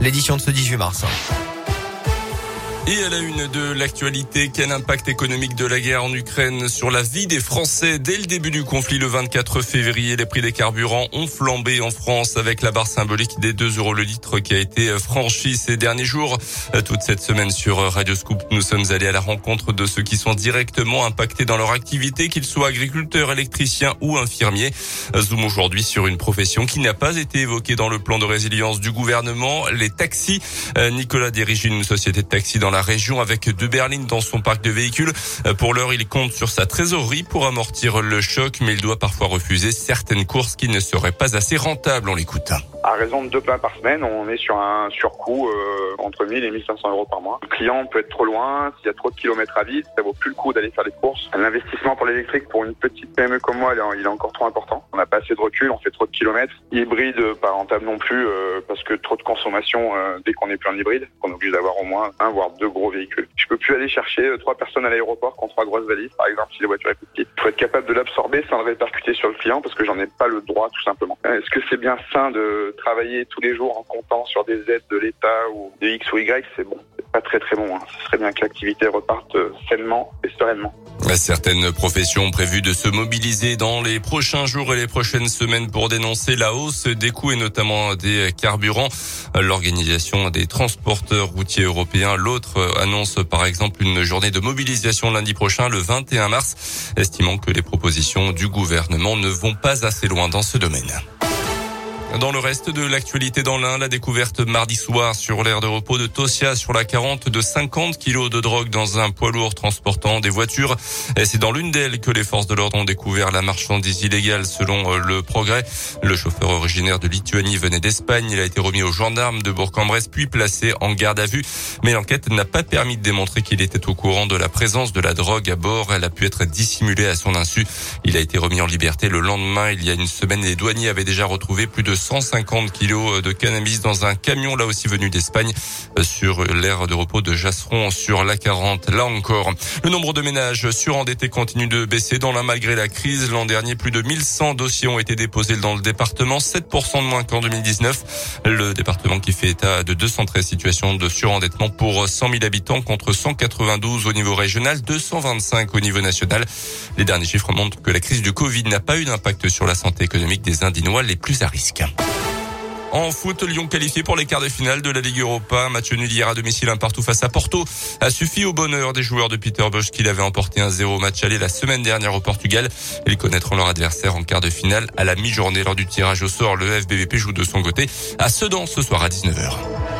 l'édition de ce 18 mars. Et à la une de l'actualité, quel impact économique de la guerre en Ukraine sur la vie des Français Dès le début du conflit, le 24 février, les prix des carburants ont flambé en France avec la barre symbolique des 2 euros le litre qui a été franchie ces derniers jours. Toute cette semaine sur Radio Scoop, nous sommes allés à la rencontre de ceux qui sont directement impactés dans leur activité, qu'ils soient agriculteurs, électriciens ou infirmiers. Zoom aujourd'hui sur une profession qui n'a pas été évoquée dans le plan de résilience du gouvernement, les taxis. Nicolas dirige une société de taxis dans la région avec deux berlines dans son parc de véhicules. Euh, pour l'heure, il compte sur sa trésorerie pour amortir le choc, mais il doit parfois refuser certaines courses qui ne seraient pas assez rentables. On l'écoute. À raison de deux pleins par semaine, on est sur un surcoût euh, entre 1000 et 1500 euros par mois. Le client peut être trop loin, s'il y a trop de kilomètres à vide, ça vaut plus le coup d'aller faire les courses. L'investissement pour l'électrique pour une petite PME comme moi, il est encore trop important. On n'a pas assez de recul, on fait trop de kilomètres. Hybride, pas rentable non plus, euh, parce que trop de consommation dès qu'on est plus en hybride, on est obligé d'avoir au moins un voire deux gros véhicules. Je peux plus aller chercher euh, trois personnes à l'aéroport contre trois grosses valises, par exemple, si la voiture est plus petite. Il faut être capable de l'absorber sans le répercuter sur le client parce que j'en ai pas le droit, tout simplement. Euh, est-ce que c'est bien sain de travailler tous les jours en comptant sur des aides de l'État ou de X ou Y? C'est bon. C'est pas très très bon. Hein. Ce serait bien que l'activité reparte euh, sainement et sereinement. Certaines professions prévues de se mobiliser dans les prochains jours et les prochaines semaines pour dénoncer la hausse des coûts et notamment des carburants. L'organisation des transporteurs routiers européens, l'autre, annonce par exemple une journée de mobilisation lundi prochain, le 21 mars, estimant que les propositions du gouvernement ne vont pas assez loin dans ce domaine. Dans le reste de l'actualité dans l'Ain, la découverte mardi soir sur l'aire de repos de Tosia sur la 40 de 50 kilos de drogue dans un poids lourd transportant des voitures. C'est dans l'une d'elles que les forces de l'ordre ont découvert la marchandise illégale selon euh, le progrès. Le chauffeur originaire de Lituanie venait d'Espagne. Il a été remis aux gendarmes de Bourg-en-Bresse puis placé en garde à vue. Mais l'enquête n'a pas permis de démontrer qu'il était au courant de la présence de la drogue à bord. Elle a pu être dissimulée à son insu. Il a été remis en liberté le lendemain. Il y a une semaine, les douaniers avaient déjà retrouvé plus de 150 kilos de cannabis dans un camion là aussi venu d'Espagne sur l'aire de repos de Jasseron sur la 40. Là encore, le nombre de ménages surendettés continue de baisser dans la malgré la crise. L'an dernier, plus de 1100 dossiers ont été déposés dans le département, 7% de moins qu'en 2019. Le département qui fait état de 213 situations de surendettement pour 100 000 habitants contre 192 au niveau régional, 225 au niveau national. Les derniers chiffres montrent que la crise du Covid n'a pas eu d'impact sur la santé économique des Indinois les plus à risque. En foot, Lyon qualifié pour les quarts de finale de la Ligue Europa. Match nul hier à domicile, un partout face à Porto. A suffi au bonheur des joueurs de Peter Bosch qui l'avaient emporté un 0 match aller la semaine dernière au Portugal. Ils connaîtront leur adversaire en quart de finale à la mi-journée lors du tirage au sort. Le FBVP joue de son côté à Sedan ce soir à 19h.